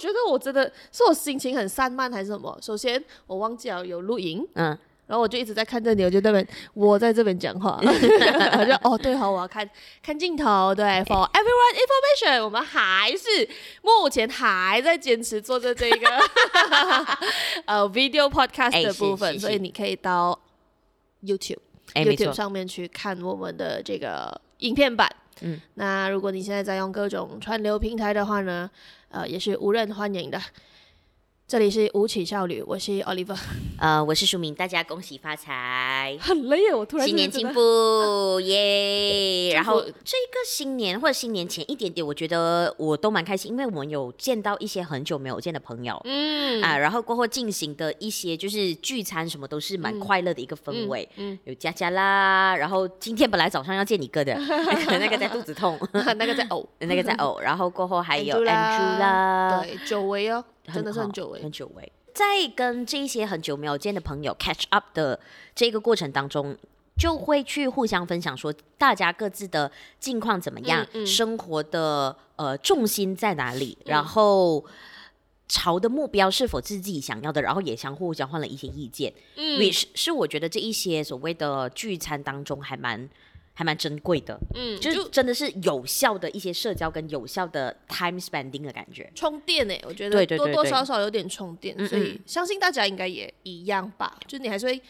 觉得我真的是我心情很散漫还是什么？首先我忘记了有录影，嗯。然后我就一直在看着你，我就在那边，我在这边讲话，我就哦对，好，我要看看镜头，对，for everyone information，我们还是目前还在坚持做着这个 呃 video podcast 的部分，所以你可以到 YouTube YouTube 上面去看我们的这个影片版。嗯，那如果你现在在用各种串流平台的话呢，呃，也是无人欢迎的。这里是舞曲少女，我是 Oliver，呃，我是淑敏，大家恭喜发财，很累耶，我突然新年进步耶！然后这个新年或者新年前一点点，我觉得我都蛮开心，因为我们有见到一些很久没有见的朋友，嗯。啊，然后过后进行的一些就是聚餐什么都是蛮快乐的一个氛围，嗯，嗯。有佳佳啦，然后今天本来早上要见你哥的，那个在肚子痛，那个在呕，那个在呕，然后过后还有 Andrew 啦，对，久违哦。真的是很久违，很久违。在跟这些很久没有见的朋友 catch up 的这个过程当中，就会去互相分享说大家各自的近况怎么样，嗯嗯、生活的呃重心在哪里，嗯、然后朝的目标是否是自己想要的，然后也相互交换了一些意见。嗯，which 是我觉得这一些所谓的聚餐当中还蛮。还蛮珍贵的，嗯，就是真的是有效的一些社交跟有效的 time spending 的感觉，充电呢、欸，我觉得多多少少有点充电，所以相信大家应该也一样吧。嗯嗯，就是你还是会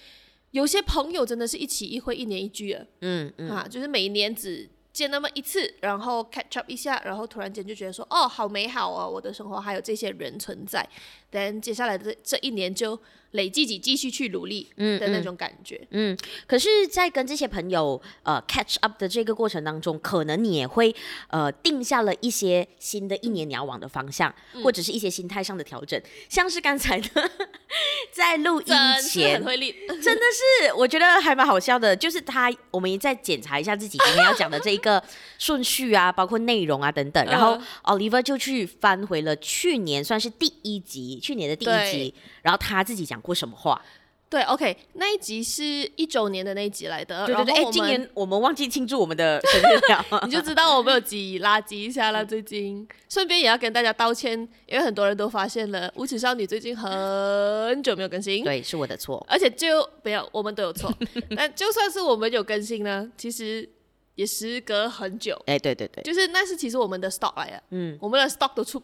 有些朋友真的是一起一会，一年一聚啊，嗯嗯，啊，就是每一年只见那么一次，然后 catch up 一下，然后突然间就觉得说，哦，好美好啊，我的生活还有这些人存在，但接下来的这一年就。累自己继续去努力嗯的那种感觉，嗯，嗯，可是，在跟这些朋友呃 catch up 的这个过程当中，可能你也会呃定下了一些新的一年你要往的方向，嗯、或者是一些心态上的调整，像是刚才的 在录音前，真，真的是我觉得还蛮好笑的，就是他我们也在检查一下自己今天要讲的这一个顺序啊，包括内容啊等等，然后 Oliver 就去翻回了去年算是第一集，去年的第一集，然后他自己讲。过什么话？对，OK，那一集是一九年的那一集来的。对对对，哎、欸，今年我们忘记庆祝我们的 生日了，你就知道我们有几垃圾一下了。最近，顺便也要跟大家道歉，因为很多人都发现了无耻少女最近很久没有更新。对，是我的错。而且就没有，我们都有错。那就算是我们有更新呢，其实也时隔很久。哎，对对对，就是那是其实我们的 stock 来的。嗯，我们的 stock 都出。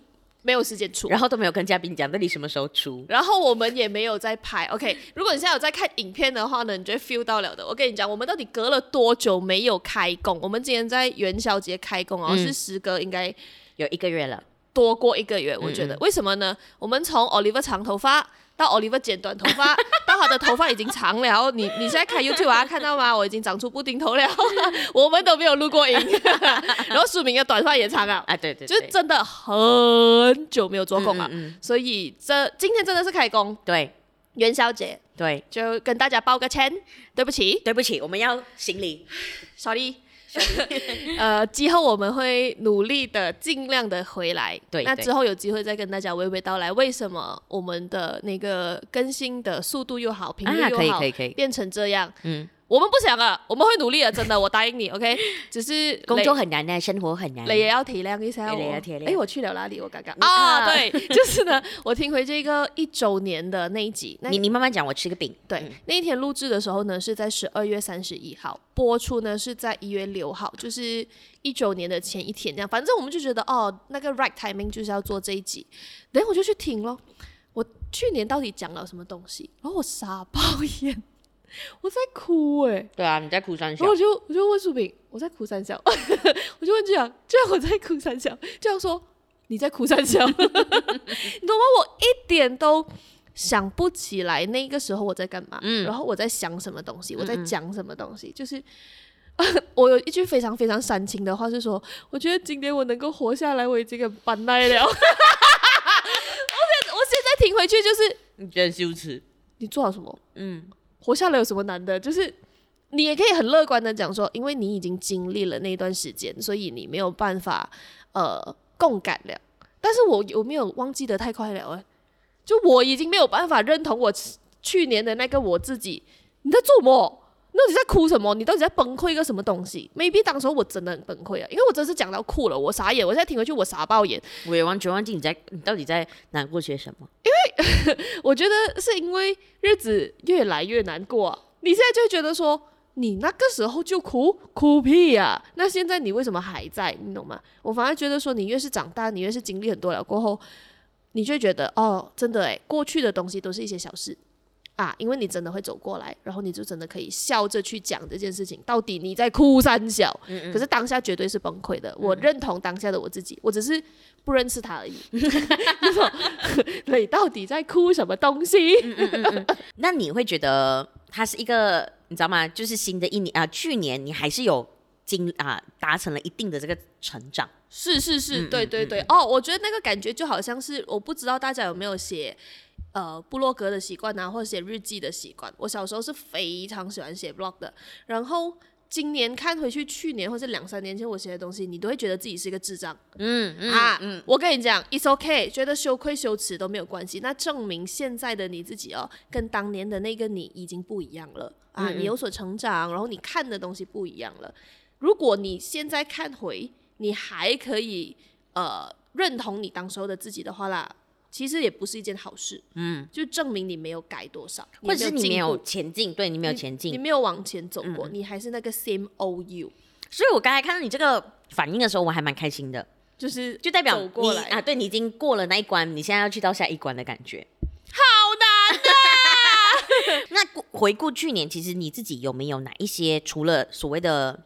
没有时间出，然后都没有跟嘉宾讲到底什么时候出，然后我们也没有在拍。OK，如果你现在有在看影片的话呢，你就会 feel 到了的。我跟你讲，我们到底隔了多久没有开工？我们今天在元宵节开工哦，嗯、是时隔应该有一个月了，多过一个月，我觉得。嗯嗯为什么呢？我们从 Oliver 长头发。到 Oliver 剪短头发，到他的头发已经长了。你你现在看 YouTube 啊，看到吗？我已经长出布丁头了。我们都没有录过音，然后书名的短发也长了。啊，对对，对，就是真的很久没有做工了。嗯嗯嗯，所以这今天真的是开工。对，元宵节，对，就跟大家抱个歉，对不起，对不起，我们要行礼，Sorry。呃，之后我们会努力的，尽量的回来。对，那之后有机会再跟大家娓娓道来，为什么我们的那个更新的速度又好，频率又好，可以可以可以，变成这样。嗯。我们不想啊，我们会努力的，真的，我答应你，OK。只是工作很难呢，生活很难。你也要体谅一下我。雷要体谅。哎，我去了哪里？我刚刚啊，对，就是呢，我听回这个一周年的那一集。你你慢慢讲，我吃个饼。对，那一天录制的时候呢，是在十二月三十一号，播出呢是在一月六号，就是一周年的前一天这样。反正我们就觉得哦，那个 right timing 就是要做这一集，等下我就去听咯。我去年到底讲了什么东西？然后我傻爆眼。我在哭哎、欸，对啊，你在哭三小，然后我就我就问淑敏，我在哭三小，我就问这样，这样我在哭三小，这样说你在哭三小，你懂吗？我一点都想不起来那个时候我在干嘛，嗯，然后我在想什么东西，我在讲什么东西，嗯嗯就是 我有一句非常非常煽情的话是说，我觉得今天我能够活下来，我已经很棒耐了。我现我现在听回去就是，你觉得羞耻？你做了什么？嗯。活下来有什么难的？就是你也可以很乐观的讲说，因为你已经经历了那段时间，所以你没有办法呃共感了。但是我有没有忘记得太快了？哎，就我已经没有办法认同我去年的那个我自己。你在做么？你到底在哭什么？你到底在崩溃一个什么东西？maybe 当时候我真的很崩溃啊，因为我真是讲到哭了，我傻眼。我现在听回去，我傻爆眼。我也完全忘记你在，你到底在难过些什么？因为我觉得是因为日子越来越难过啊。你现在就觉得说，你那个时候就哭哭屁呀、啊？那现在你为什么还在？你懂吗？我反而觉得说，你越是长大，你越是经历很多了过后，你就会觉得哦，真的诶，过去的东西都是一些小事。啊，因为你真的会走过来，然后你就真的可以笑着去讲这件事情。到底你在哭三小？嗯嗯，可是当下绝对是崩溃的。我认同当下的我自己，我只是不认识他而已。你，到底在哭什么东西？那你会觉得他是一个，你知道吗？就是新的一年啊，去年你还是有经啊达成了一定的这个成长。是是是，嗯、对对对。哦，我觉得那个感觉就好像是，我不知道大家有没有写。呃，部落格的习惯啊，或者写日记的习惯。我小时候是非常喜欢写 blog 的。然后今年看回去，去年或者两三年前我写的东西，你都会觉得自己是一个智障。嗯嗯啊，嗯，我跟你讲，it's okay，觉得羞愧羞耻都没有关系。那证明现在的你自己哦，跟当年的那个你已经不一样了啊，嗯嗯，你有所成长，然后你看的东西不一样了。如果你现在看回，你还可以呃认同你当时候的自己的话啦。其实也不是一件好事，嗯，就证明你没有改多少，或者是你没有前进，对，你没有前进，你没有往前走过，嗯、你还是那个 same old you。所以我刚才看到你这个反应的时候，我还蛮开心的，就是就代表你啊，对，你已经过了那一关，你现在要去到下一关的感觉，好难啊！那回顾去年，其实你自己有没有哪一些除了所谓的？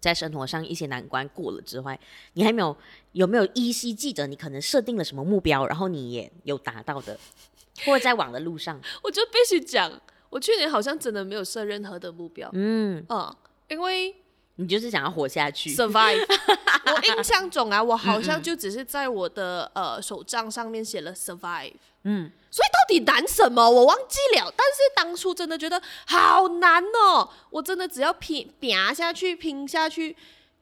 在生活上一些难关过了之外，你还没有有没有依稀记得你可能设定了什么目标，然后你也有达到的，或者在往的路上？我就必须讲，我去年好像真的没有设任何的目标。嗯啊，因为你就是想要活下去，survive。我印象中啊，我好像就只是在我的呃手账上面写了 survive。嗯，所以到底难什么？我忘记了。但是当初真的觉得好难哦，我真的只要拼拼下去，拼下去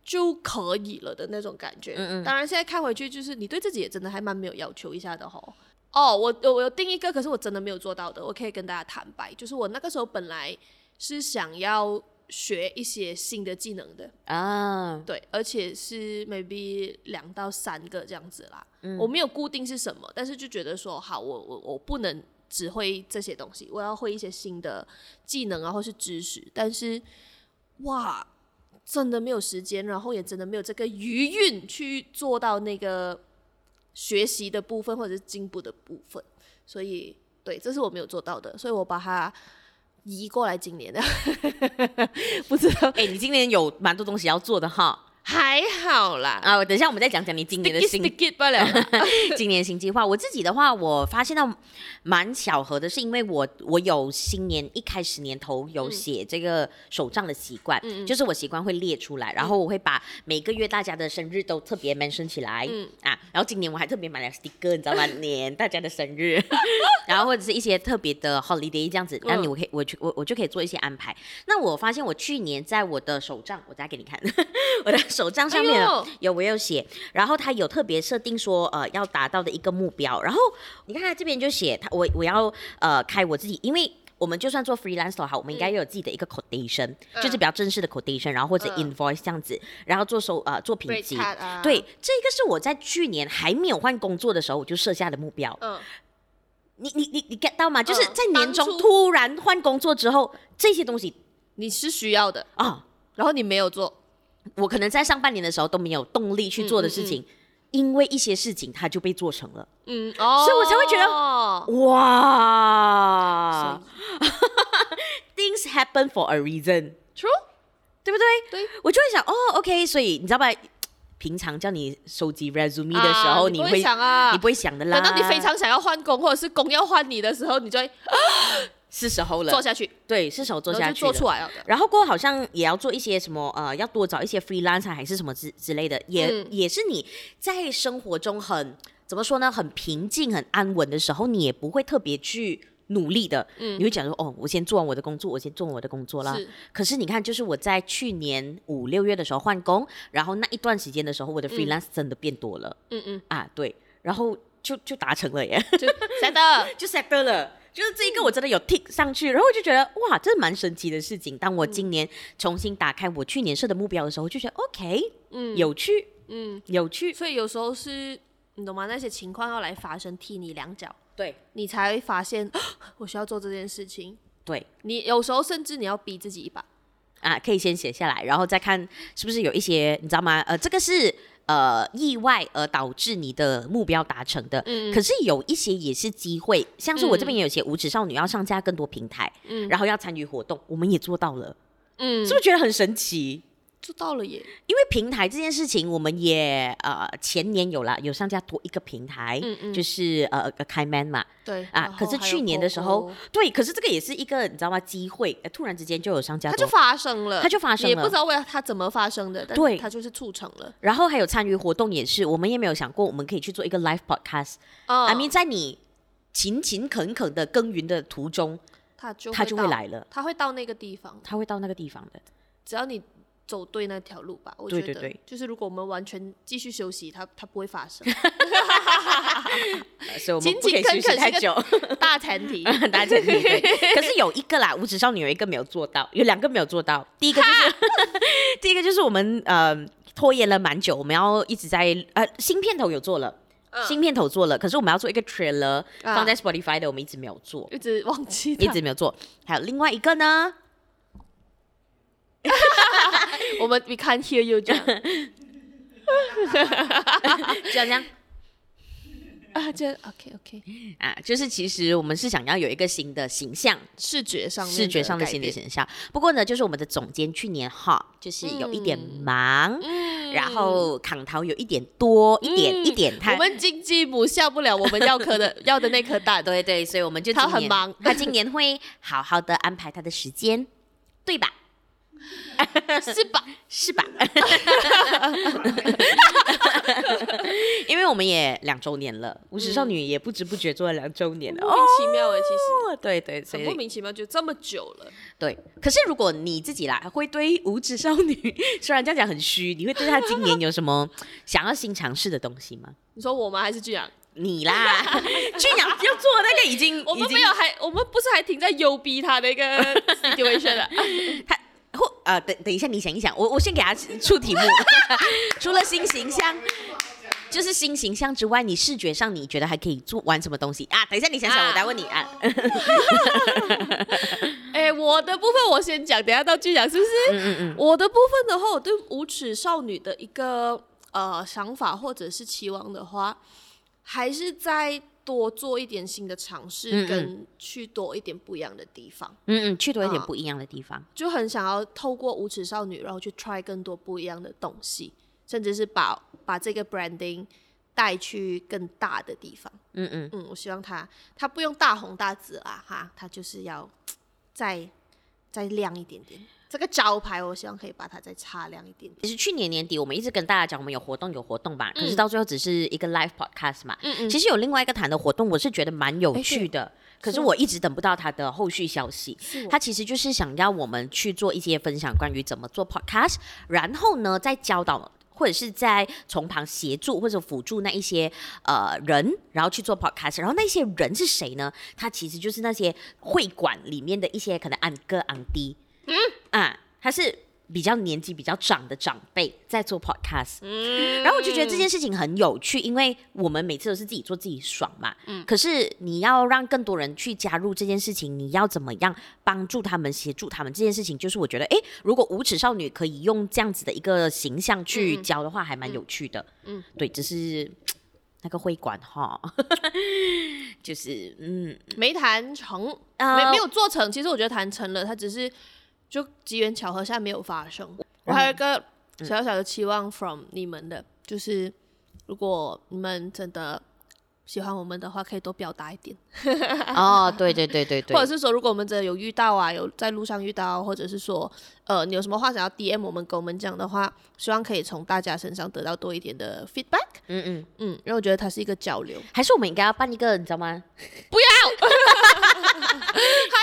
就可以了的那种感觉。嗯嗯。当然现在看回去，就是你对自己也真的还蛮没有要求一下的吼。哦，我我有定一个，可是我真的没有做到的。我可以跟大家坦白，就是我那个时候本来是想要。学一些新的技能的啊，对，而且是 maybe 两到三个这样子啦。嗯，我没有固定是什么，但是就觉得说，好，我我我不能只会这些东西，我要会一些新的技能啊，或是知识。但是，哇，真的没有时间，然后也真的没有这个余韵去做到那个学习的部分或者是进步的部分。所以，对，这是我没有做到的，所以我把它。移过来今年的，不知道。哎、欸，你今年有蛮多东西要做的哈。还好啦，啊，等一下我们再讲讲你今年的新，今年新计划。我自己的话，我发现到蛮巧合的，是因为我我有新年一开始年头有写这个手账的习惯，嗯、就是我习惯会列出来，然后我会把每个月大家的生日都特别 mention 起来，嗯啊，然后今年我还特别买了 sticker，你知道吗？年大家的生日，然后或者是一些特别的 holiday 这样子，那你我可以我去我我就可以做一些安排。那我发现我去年在我的手账，我再给你看 我的。手账上面有我有写，然后他有特别设定说，呃，要达到的一个目标。然后你看他这边就写他我我要呃开我自己，因为我们就算做 freelance 的话，我们应该要有自己的一个 quotation，、嗯、就是比较正式的 quotation，然后或者 invoice 这样子，嗯、然后做收呃作品集。啊、对，这个是我在去年还没有换工作的时候我就设下的目标。嗯，你你你你 get 到吗？就是在年终突然换工作之后，这些东西你是需要的。啊，哦、然后你没有做。我可能在上半年的时候都没有动力去做的事情，嗯嗯嗯、因为一些事情它就被做成了，嗯，哦、所以我才会觉得哇。以，things happen for a reason，true，对不对？对，我就会想，哦，OK，所以你知道吧？平常叫你收集 resume 的时候，啊、你，会想啊，你不会想的啦。等到你非常想要换工，或者是工要换你的时候，你就会。啊 是时候了，做下去。对，是时候做下去。做出来了。然后过后好像也要做一些什么，呃，要多找一些 freelancer 还是什么之之类的，也、嗯、也是你在生活中很怎么说呢，很平静、很安稳的时候，你也不会特别去努力的。嗯。你会讲说，哦，我先做完我的工作，我先做完我的工作啦。是。可是你看，就是我在去年五六月的时候换工，然后那一段时间的时候，我的 freelance 真的变多了。嗯嗯。啊，对。然后就就达成了耶。就 set 的，就 set 了。就是这一个我真的有 tick 上去，然后我就觉得哇，这是蛮神奇的事情。当我今年重新打开我去年设的目标的时候，我就觉得 OK，嗯，有趣，嗯，有趣。所以有时候是你懂吗？那些情况要来发生，踢你两脚，对，你才会发现 我需要做这件事情。对，你有时候甚至你要逼自己一把啊，可以先写下来，然后再看是不是有一些你知道吗？呃，这个是。呃，意外而导致你的目标达成的，嗯，可是有一些也是机会，像是我这边也有些无耻少女要上架更多平台，嗯，然后要参与活动，我们也做到了，嗯，是不是觉得很神奇？做到了耶！因为平台这件事情，我们也呃前年有了有上架多一个平台，嗯嗯，就是呃开 man 嘛，对啊。可是去年的时候，对，可是这个也是一个你知道吗？机会，突然之间就有上架，它就发生了，它就发生了，也不知道为它怎么发生的，对，它就是促成了。然后还有参与活动也是，我们也没有想过我们可以去做一个 live podcast。I mean，在你勤勤恳恳的耕耘的途中，他就他就会来了，他会到那个地方，他会到那个地方的，只要你。走对那条路吧，我觉得就是如果我们完全继续休息，它它不会发生。所以我们不可以休息太久。大前提，大前提。可是有一个啦，五指少女有一个没有做到，有两个没有做到。第一个就是，第一个就是我们呃拖延了蛮久，我们要一直在呃新片头有做了，新片头做了，可是我们要做一个 trailer 放在 Spotify 的，我们一直没有做，一直忘记，一直没有做。还有另外一个呢？我们 we can't hear you 这样，这样啊，这 OK OK 啊，就是其实我们是想要有一个新的形象，视觉上视觉上的新的形象。不过呢，就是我们的总监去年哈，就是有一点忙，嗯、然后扛头有一点多，一点、嗯、一点他，我们经济母下不了我们要颗的 要的那颗蛋，对对，所以我们就他很忙，他今年会好好的安排他的时间，对吧？是吧？是吧？因为我们也两周年了，无耻少女也不知不觉做了两周年了，莫名其妙哎，其实对对，很莫名其妙就这么久了。对，可是如果你自己啦，会对无耻少女，虽然这样讲很虚，你会对她今年有什么想要新尝试的东西吗？你说我吗？还是俊阳？你啦，俊阳要做那个已经，我们没有还，我们不是还停在幽逼他那个 situation 了，他。或呃，等等一下，你想一想，我我先给他出题目。除了新形象，就是新形象之外，你视觉上你觉得还可以做玩什么东西啊？等一下，你想想，啊、我再问你啊。哎、欸，我的部分我先讲，等下到剧讲是不是？嗯嗯嗯。我的部分的话，我对无耻少女的一个呃想法或者是期望的话，还是在。多做一点新的尝试，跟去多一点不一样的地方。嗯嗯，去多一点不一样的地方，就很想要透过无耻少女，然后去 try 更多不一样的东西，甚至是把把这个 branding 带去更大的地方。嗯嗯嗯，我希望他他不用大红大紫啊，哈，他就是要再再亮一点点。这个招牌，我希望可以把它再擦亮一点点。其实去年年底，我们一直跟大家讲，我们有活动有活动吧，嗯、可是到最后只是一个 live podcast 嘛。嗯嗯。其实有另外一个谈的活动，我是觉得蛮有趣的，可是我一直等不到他的后续消息。他其实就是想要我们去做一些分享，关于怎么做 podcast，然后呢，再教导或者是在从旁协助或者辅助那一些呃人，然后去做 podcast。然后那些人是谁呢？他其实就是那些会馆里面的一些可能安哥安弟。嗯啊，他是比较年纪比较长的长辈在做 podcast，嗯，然后我就觉得这件事情很有趣，因为我们每次都是自己做自己爽嘛，嗯，可是你要让更多人去加入这件事情，你要怎么样帮助他们、协助他们这件事情，就是我觉得，哎，如果无耻少女可以用这样子的一个形象去教的话，还蛮有趣的，嗯，对，只是那个会馆哈，就是嗯，没谈成，呃、没没有做成，其实我觉得谈成了，他只是。就机缘巧合下没有发生。我还有一个小小的期望 from 你们的，嗯、就是如果你们真的喜欢我们的话，可以多表达一点。哦，对对对对对。或者是说，如果我们真的有遇到啊，有在路上遇到，或者是说，呃，你有什么话想要 DM 我们，跟我们讲的话，希望可以从大家身上得到多一点的 feedback。嗯嗯嗯，因为我觉得它是一个交流。还是我们应该要办一个，你知道吗？不要。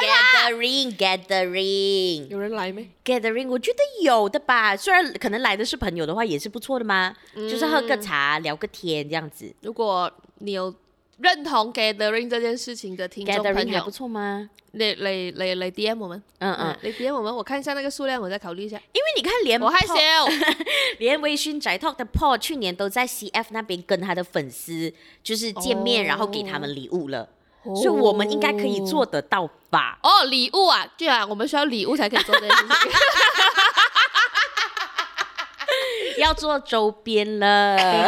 Gathering, gathering，有人来没？Gathering，我觉得有的吧。虽然可能来的是朋友的话，也是不错的嘛。嗯、就是喝个茶，聊个天这样子。如果你有认同 gathering 这件事情的听众朋友，还不错吗？来来来来 DM 我们，嗯嗯，来 DM 我们，我看一下那个数量，我再考虑一下。因为你看连，连我害羞，连微醺宅 Talk 的 Paul 去年都在 CF 那边跟他的粉丝就是见面，哦、然后给他们礼物了，哦、所以我们应该可以做得到吧？哦，礼物啊，对啊，我们需要礼物才可以做这件事情。要做周边了。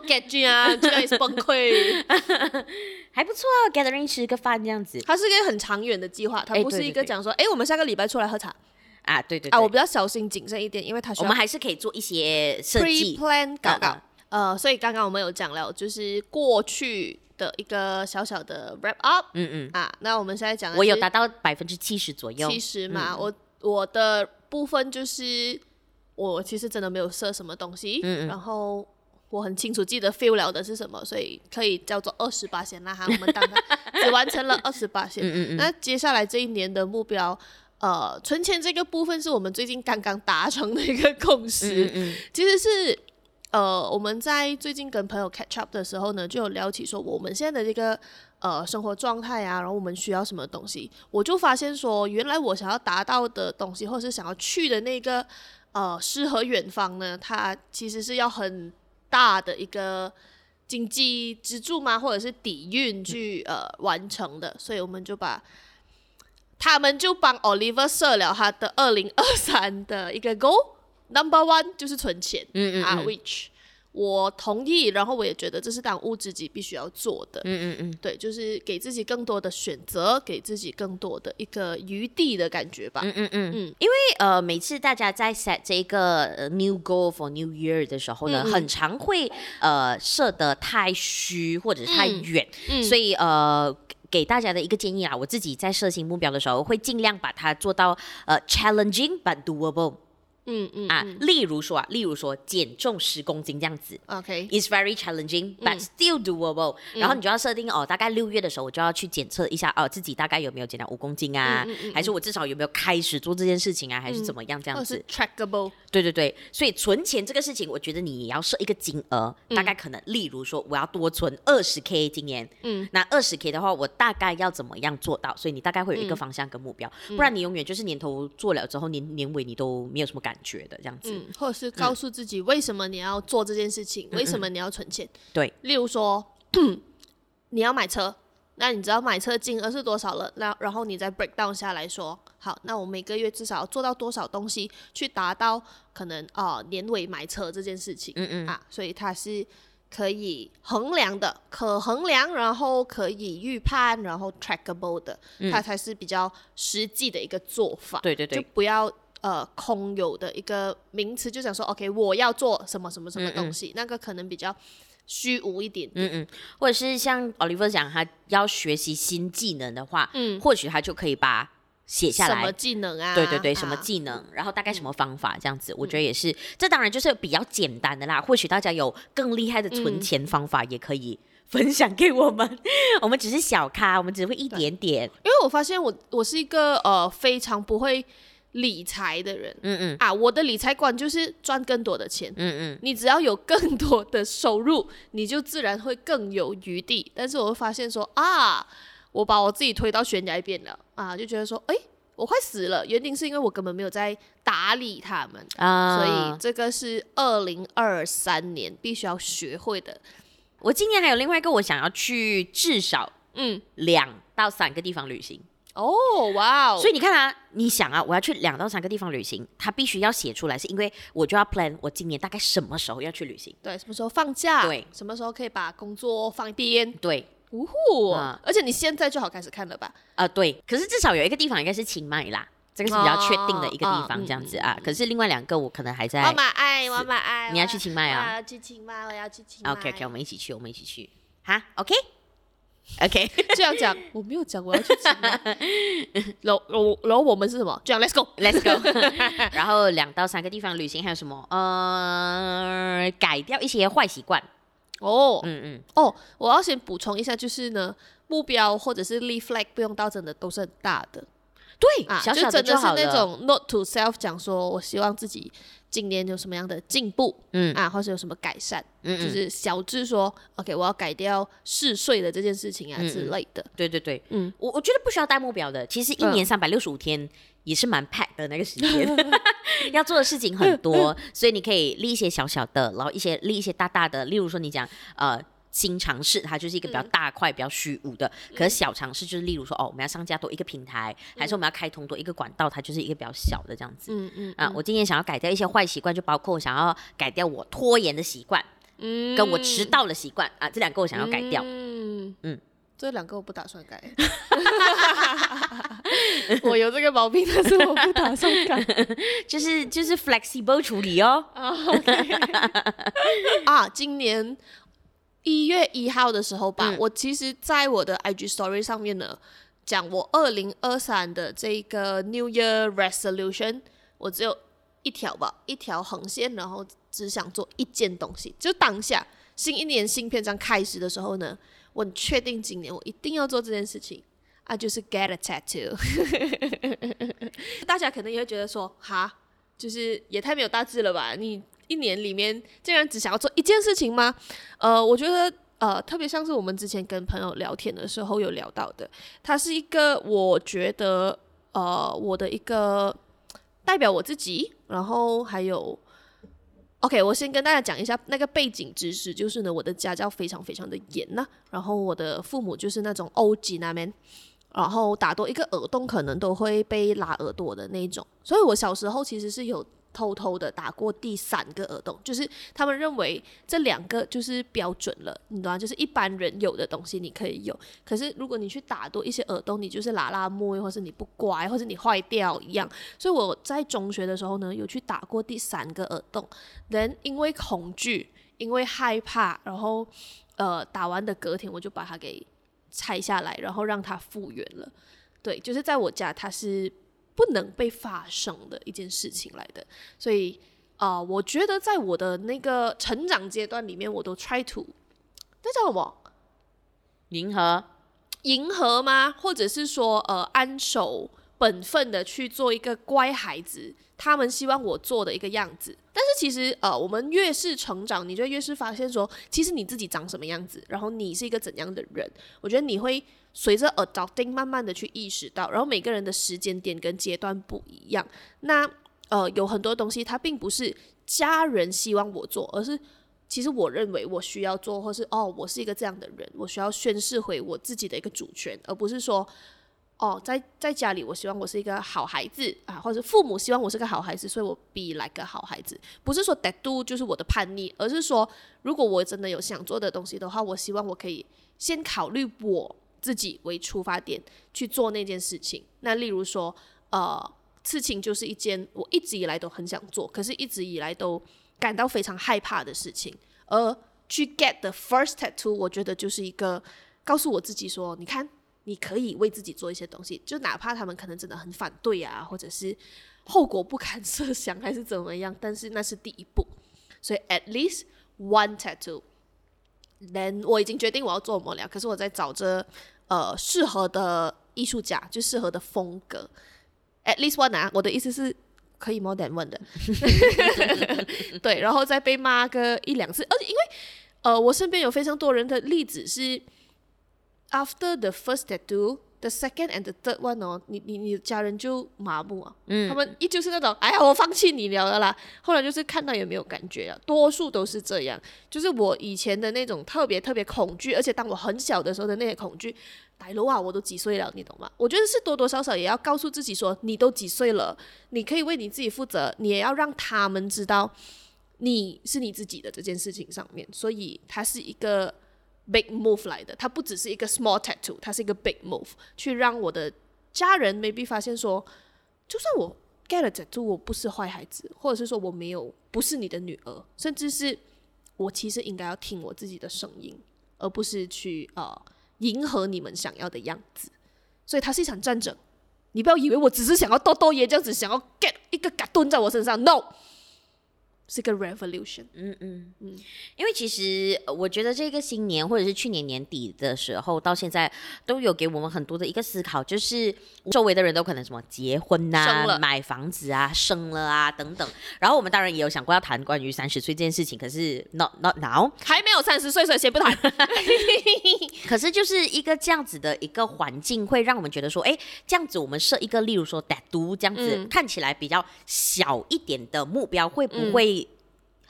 At you 啊，这样也是崩溃，还不错啊。Gathering 吃个饭这样子，它是一个很长远的计划，它不是一个讲说，哎、欸，我们下个礼拜出来喝茶啊。对对，对啊，我比较小心谨慎一点，因为它需要我们还是可以做一些设计 pre-plan 搞搞。呃，所以刚刚我们有讲了，就是过去的一个小小的 wrap up。嗯嗯啊，那我们现在讲，我有达到百分之七十左右，七十嘛。嗯、我我的部分就是我其实真的没有设什么东西，嗯嗯然后。我很清楚记得 feel 了的是什么，所以可以叫做二十八线。那哈，我们当它 只完成了二十八线。嗯嗯那接下来这一年的目标，呃，存钱这个部分是我们最近刚刚达成的一个共识。嗯嗯其实是呃，我们在最近跟朋友 catch up 的时候呢，就有聊起说我们现在的这个呃生活状态啊，然后我们需要什么东西。我就发现说，原来我想要达到的东西，或者是想要去的那个呃诗和远方呢，它其实是要很。大的一个经济支柱吗？或者是底蕴去呃完成的，所以我们就把他们就帮 Oliver 设了他的二零二三的一个 goal，number one 就是存钱，嗯嗯，嗯啊，which。我同意，然后我也觉得这是当务之急，必须要做的。嗯嗯嗯，对，就是给自己更多的选择，给自己更多的一个余地的感觉吧。嗯嗯嗯嗯，因为呃，每次大家在 set 这个 new goal for new year 的时候呢，很常会呃设得太虚或者是太远，所以呃给大家的一个建议啊，我自己在设新目标的时候，会尽量把它做到呃 challenging but doable。嗯嗯啊，例如说啊，例如说减重十公斤这样子，OK，is very challenging but still doable。然后你就要设定哦，大概六月的时候我就要去检测一下哦，自己大概有没有减到五公斤啊，还是我至少有没有开始做这件事情啊，还是怎么样这样子？trackable。对对对，所以存钱这个事情，我觉得你也要设一个金额，大概可能例如说我要多存二十 K 今年，嗯，那二十 K 的话，我大概要怎么样做到？所以你大概会有一个方向跟目标，不然你永远就是年头做了之后，年年尾你都没有什么感。感觉的这样子，嗯，或者是告诉自己为什么你要做这件事情，嗯、为什么你要存钱？对，例如说 你要买车，那你知道买车金额是多少了？那然后你再 break down 下来说，好，那我每个月至少要做到多少东西，去达到可能啊、呃、年尾买车这件事情？嗯嗯啊，所以它是可以衡量的，可衡量，然后可以预判，然后 trackable 的，它才是比较实际的一个做法。对对对，就不要。呃，空有的一个名词，就想说，OK，我要做什么什么什么东西，嗯嗯那个可能比较虚无一点，点。嗯嗯，或者是像 Oliver 讲，他要学习新技能的话，嗯，或许他就可以把写下来。什么技能啊？对对对，什么技能？啊、然后大概什么方法这样子？嗯、我觉得也是。这当然就是比较简单的啦。或许大家有更厉害的存钱方法，也可以分享给我们。嗯、我们只是小咖，我们只会一点点。因为我发现我我是一个呃非常不会。理财的人，嗯嗯啊，我的理财观就是赚更多的钱，嗯嗯，你只要有更多的收入，你就自然会更有余地。但是我会发现说啊，我把我自己推到悬崖边了啊，就觉得说，哎，我快死了。原因是因为我根本没有在打理他们啊，所以这个是二零二三年必须要学会的。我今年还有另外一个，我想要去至少嗯两到三个地方旅行。哦，哇哦！所以你看啊，你想啊，我要去两到三个地方旅行，他必须要写出来，是因为我就要 plan 我今年大概什么时候要去旅行，对，什么时候放假，对，什么时候可以把工作放一边，对，呜呼，嗯、而且你现在就好开始看了吧？啊、呃，对，可是至少有一个地方应该是清迈啦，这个是比较确定的一个地方，这样子啊。可是另外两个我可能还在。我蛮爱，我蛮爱，你要去清迈啊？我要去清迈，我要去清迈。OK，OK，我们一起去，我们一起去，哈，OK。OK，这样讲我没有讲我要去清迈，然后然后我们是什么？这样 Let's go，Let's go。然后两到三个地方旅行还有什么？呃，改掉一些坏习惯。哦，嗯嗯，哦，我要先补充一下，就是呢，目标或者是立 flag 不用到真的都是很大的。对啊，小小就真的是那种 note to self，讲说我希望自己今年有什么样的进步，嗯。啊，或是有什么改善，嗯，就是小至说，OK，我要改掉嗜睡的这件事情啊之类的。对对对，嗯，我我觉得不需要带目标的，其实一年三百六十五天也是蛮 pack 的那个时间，要做的事情很多，所以你可以立一些小小的，然后一些立一些大大的，例如说你讲呃。新尝试，它就是一个比较大块、嗯、比较虚无的。可是小尝试就是，例如说，哦，我们要上架多一个平台，嗯、还是我们要开通多一个管道，它就是一个比较小的这样子。嗯嗯。啊，我今年想要改掉一些坏习惯，就包括我想要改掉我拖延的习惯，嗯，跟我迟到的习惯啊，这两个我想要改掉。嗯嗯，这两个我不打算改。我有这个毛病，但是我不打算改，就是就是 flexible 处理哦。啊，今年。一月一号的时候吧，嗯、我其实在我的 IG Story 上面呢，讲我二零二三的这个 New Year Resolution，我只有一条吧，一条横线，然后只想做一件东西。就当下新一年新篇章开始的时候呢，我很确定今年我一定要做这件事情啊，就是 get a tattoo。大家可能也会觉得说，哈，就是也太没有大志了吧，你。一年里面竟然只想要做一件事情吗？呃，我觉得呃，特别像是我们之前跟朋友聊天的时候有聊到的，它是一个我觉得呃，我的一个代表我自己，然后还有，OK，我先跟大家讲一下那个背景知识，就是呢，我的家教非常非常的严呐、然后我的父母就是那种欧吉那边，然后打多一个耳洞可能都会被拉耳朵的那种，所以我小时候其实是有。偷偷的打过第三个耳洞，就是他们认为这两个就是标准了，你懂吗？就是一般人有的东西你可以有，可是如果你去打多一些耳洞，你就是拉拉摸，或是你不乖，或是你坏掉一样。所以我在中学的时候呢，有去打过第三个耳洞，人因为恐惧，因为害怕，然后呃打完的隔天我就把它给拆下来，然后让它复原了。对，就是在我家它是。不能被发生的一件事情来的，所以啊、呃，我觉得在我的那个成长阶段里面，我都 try to 那叫什么？迎合？迎合吗？或者是说呃，安守本分的去做一个乖孩子，他们希望我做的一个样子。但是其实呃，我们越是成长，你就越是发现说，其实你自己长什么样子，然后你是一个怎样的人，我觉得你会。随着 adulting 慢慢的去意识到，然后每个人的时间点跟阶段不一样，那呃有很多东西它并不是家人希望我做，而是其实我认为我需要做，或是哦我是一个这样的人，我需要宣示回我自己的一个主权，而不是说哦在在家里我希望我是一个好孩子啊，或者父母希望我是个好孩子，所以我 be like 个好孩子，不是说 that do 就是我的叛逆，而是说如果我真的有想做的东西的话，我希望我可以先考虑我。自己为出发点去做那件事情。那例如说，呃，刺青就是一件我一直以来都很想做，可是一直以来都感到非常害怕的事情。而去 get the first tattoo，我觉得就是一个告诉我自己说，你看，你可以为自己做一些东西，就哪怕他们可能真的很反对啊，或者是后果不堪设想，还是怎么样，但是那是第一步。所以 at least one tattoo。then 我已经决定我要做模了，可是我在找着。呃，适合的艺术家就适合的风格，at least one 啊，我的意思是可以 more than one 的，对，然后再被骂个一两次，而且因为呃，我身边有非常多人的例子是 after the first tattoo。The second and the third one 哦，你你你的家人就麻木啊，嗯，他们依旧是那种，哎呀，我放弃你了的啦。后来就是看到也没有感觉啊，多数都是这样。就是我以前的那种特别特别恐惧，而且当我很小的时候的那些恐惧，大佬啊，我都几岁了，你懂吗？我觉得是多多少少也要告诉自己说，你都几岁了，你可以为你自己负责，你也要让他们知道你是你自己的这件事情上面。所以它是一个。Big move 来的，它不只是一个 small tattoo，它是一个 big move，去让我的家人 maybe 发现说，就算我 get 了 tattoo，我不是坏孩子，或者是说我没有不是你的女儿，甚至是我其实应该要听我自己的声音，而不是去呃迎合你们想要的样子。所以它是一场战争，你不要以为我只是想要多多爷这样子，想要 get 一个嘎蹲在我身上，no。是个 revolution，嗯嗯。嗯，因为其实我觉得这个新年或者是去年年底的时候到现在都有给我们很多的一个思考，就是周围的人都可能什么结婚呐、啊、了。买房子啊、生了啊等等，然后我们当然也有想过要谈关于三十岁这件事情，可是 not not now，还没有三十岁，所以先不谈。可是就是一个这样子的一个环境，会让我们觉得说，哎，这样子我们设一个，例如说 tattoo 这样子、嗯、看起来比较小一点的目标，会不会、嗯？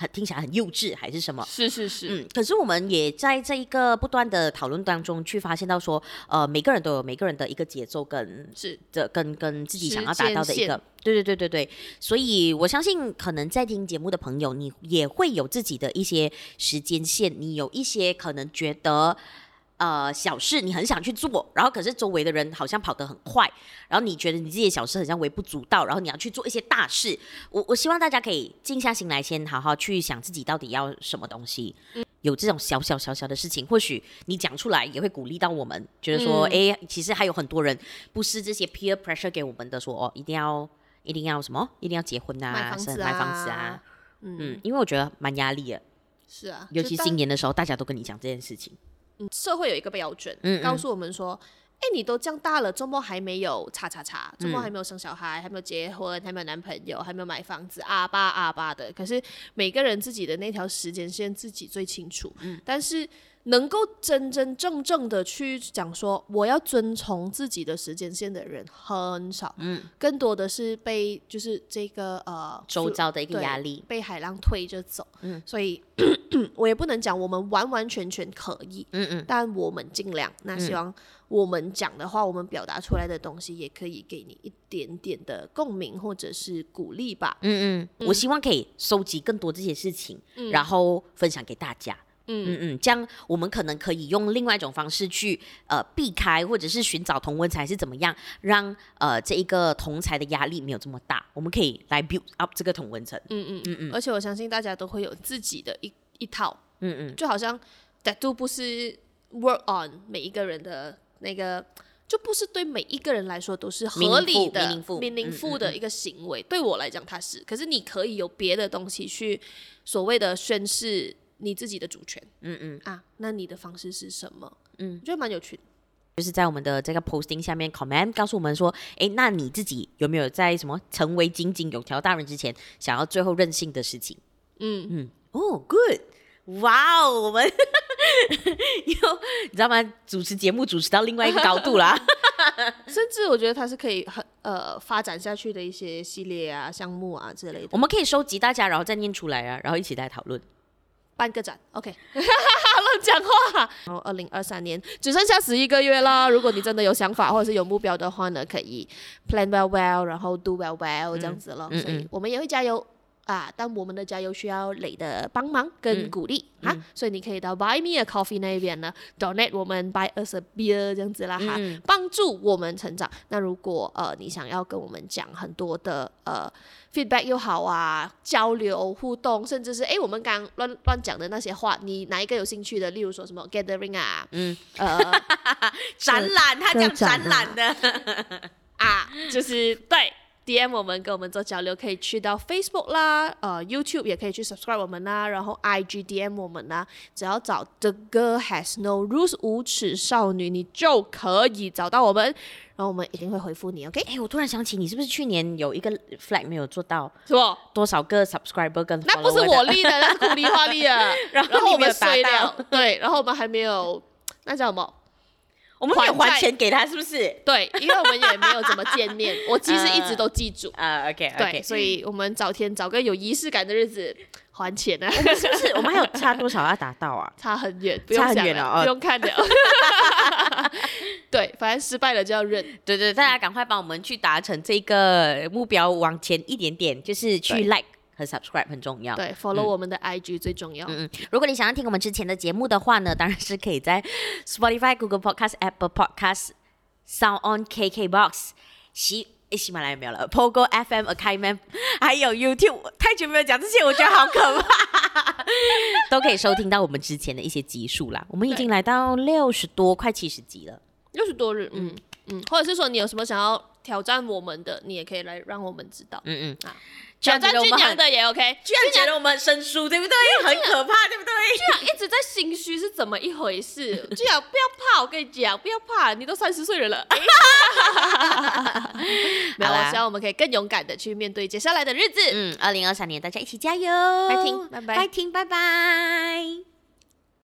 很听起来很幼稚，还是什么？是是是，嗯。可是我们也在这一个不断的讨论当中，去发现到说，呃，每个人都有每个人的一个节奏跟是的，跟跟自己想要达到的一个，对对对对对。所以我相信，可能在听节目的朋友，你也会有自己的一些时间线，你有一些可能觉得。呃，小事你很想去做，然后可是周围的人好像跑得很快，然后你觉得你自己的小事好像微不足道，然后你要去做一些大事。我我希望大家可以静下心来，先好好去想自己到底要什么东西。嗯、有这种小小小小的事情，或许你讲出来也会鼓励到我们，觉得说，哎、嗯，其实还有很多人不是这些 peer pressure 给我们的说，说哦，一定要一定要什么，一定要结婚啊，买房子啊，买房子啊嗯，嗯，因为我觉得蛮压力的。是啊，尤其新年的时候，大家都跟你讲这件事情。社会有一个标准，告诉我们说，哎，你都这样大了，周末还没有叉叉叉，周末还没有生小孩，还没有结婚，还没有男朋友，还没有买房子，阿巴阿巴的。可是每个人自己的那条时间线自己最清楚，嗯，但是。能够真真正正的去讲说我要遵从自己的时间线的人很少，嗯，更多的是被就是这个呃周遭的一个压力。被海浪推着走，嗯，所以 我也不能讲我们完完全全可以，嗯嗯，但我们尽量，那希望我们讲的话，我们表达出来的东西也可以给你一点点的共鸣或者是鼓励吧，嗯嗯，我希望可以收集更多这些事情，嗯，然后分享给大家。嗯嗯嗯，这样我们可能可以用另外一种方式去呃避开，或者是寻找同温才，是怎么样让呃这一个同才的压力没有这么大？我们可以来 build up 这个同温层。嗯嗯嗯嗯。而且我相信大家都会有自己的一一套。嗯嗯。就好像 tattoo 不是 work on 每一个人的那个，就不是对每一个人来说都是合理的、meaningful 的一个行为。对我来讲，它是。可是你可以有别的东西去所谓的宣示。你自己的主权，嗯嗯啊，那你的方式是什么？嗯，我觉得蛮有趣的，就是在我们的这个 posting 下面 comment 告诉我们说，哎，那你自己有没有在什么成为井井有条大人之前，想要最后任性的事情？嗯嗯，哦、oh,，good，哇哦，我们 有你知道吗？主持节目主持到另外一个高度啦，甚至我觉得它是可以很呃发展下去的一些系列啊、项目啊之类的。我们可以收集大家，然后再念出来啊，然后一起来讨论。办个展，OK，乱讲话。然后二零二三年只剩下十一个月了，如果你真的有想法或者是有目标的话呢，可以 plan well well，然后 do well well 这样子咯。嗯、所以我们也会加油啊，但我们的加油需要你的帮忙跟鼓励、嗯、啊。所以你可以到 Buy Me a Coffee 那边呢，donate 我们 buy us a beer 这样子啦哈，帮、嗯、助我们成长。那如果呃你想要跟我们讲很多的呃。feedback 又好啊，交流互动，甚至是哎，我们刚刚乱乱讲的那些话，你哪一个有兴趣的？例如说什么 gathering 啊，嗯，呃，展览，他讲展览的 啊，就是对。DM 我们跟我们做交流，可以去到 Facebook 啦，呃，YouTube 也可以去 subscribe 我们啦，然后 IG DM 我们啦，只要找 The Girl Has No Rules 无耻少女，你就可以找到我们，然后我们一定会回复你，OK？哎，我突然想起，你是不是去年有一个 flag 没有做到？是不？多少个 subscriber 跟那不是我立的，那是苦力花立啊。然后我们衰了，对，然后我们还没有，那叫什么？我们没有还钱给他，是不是？对，因为我们也没有怎么见面。我其实一直都记住。啊、uh, uh,，OK，对，所以我们找天找个有仪式感的日子还钱呢、啊。是不是？我们还有差多少要达到啊？差很远，不用想了，了哦、不用看了。对，反正失败了就要认。对对，大家赶快帮我们去达成这个目标，往前一点点，就是去 like。和 subscribe 很重要，对，follow、嗯、我们的 IG 最重要。嗯嗯，如果你想要听我们之前的节目的话呢，当然是可以在 Spotify、Google Podcast、Apple Podcast、Sound On、KKBox、喜喜马拉雅没有了，Pogo FM、Akaiman，还有 YouTube。太久没有讲这些，我觉得好可怕。都可以收听到我们之前的一些集数啦。我们已经来到六十多，快七十集了。六十多日，嗯嗯，或者是说你有什么想要挑战我们的，你也可以来让我们知道，嗯嗯啊。挑战俊娘的也 OK，居然觉得我们很生疏，对不对？很可怕，对不对？居然一直在心虚是怎么一回事？居然不要怕，我跟你讲，不要怕，你都三十岁了了。没有，我希望我们可以更勇敢的去面对接下来的日子。嗯，二零二三年大家一起加油，拜听，拜拜，拜听，拜拜。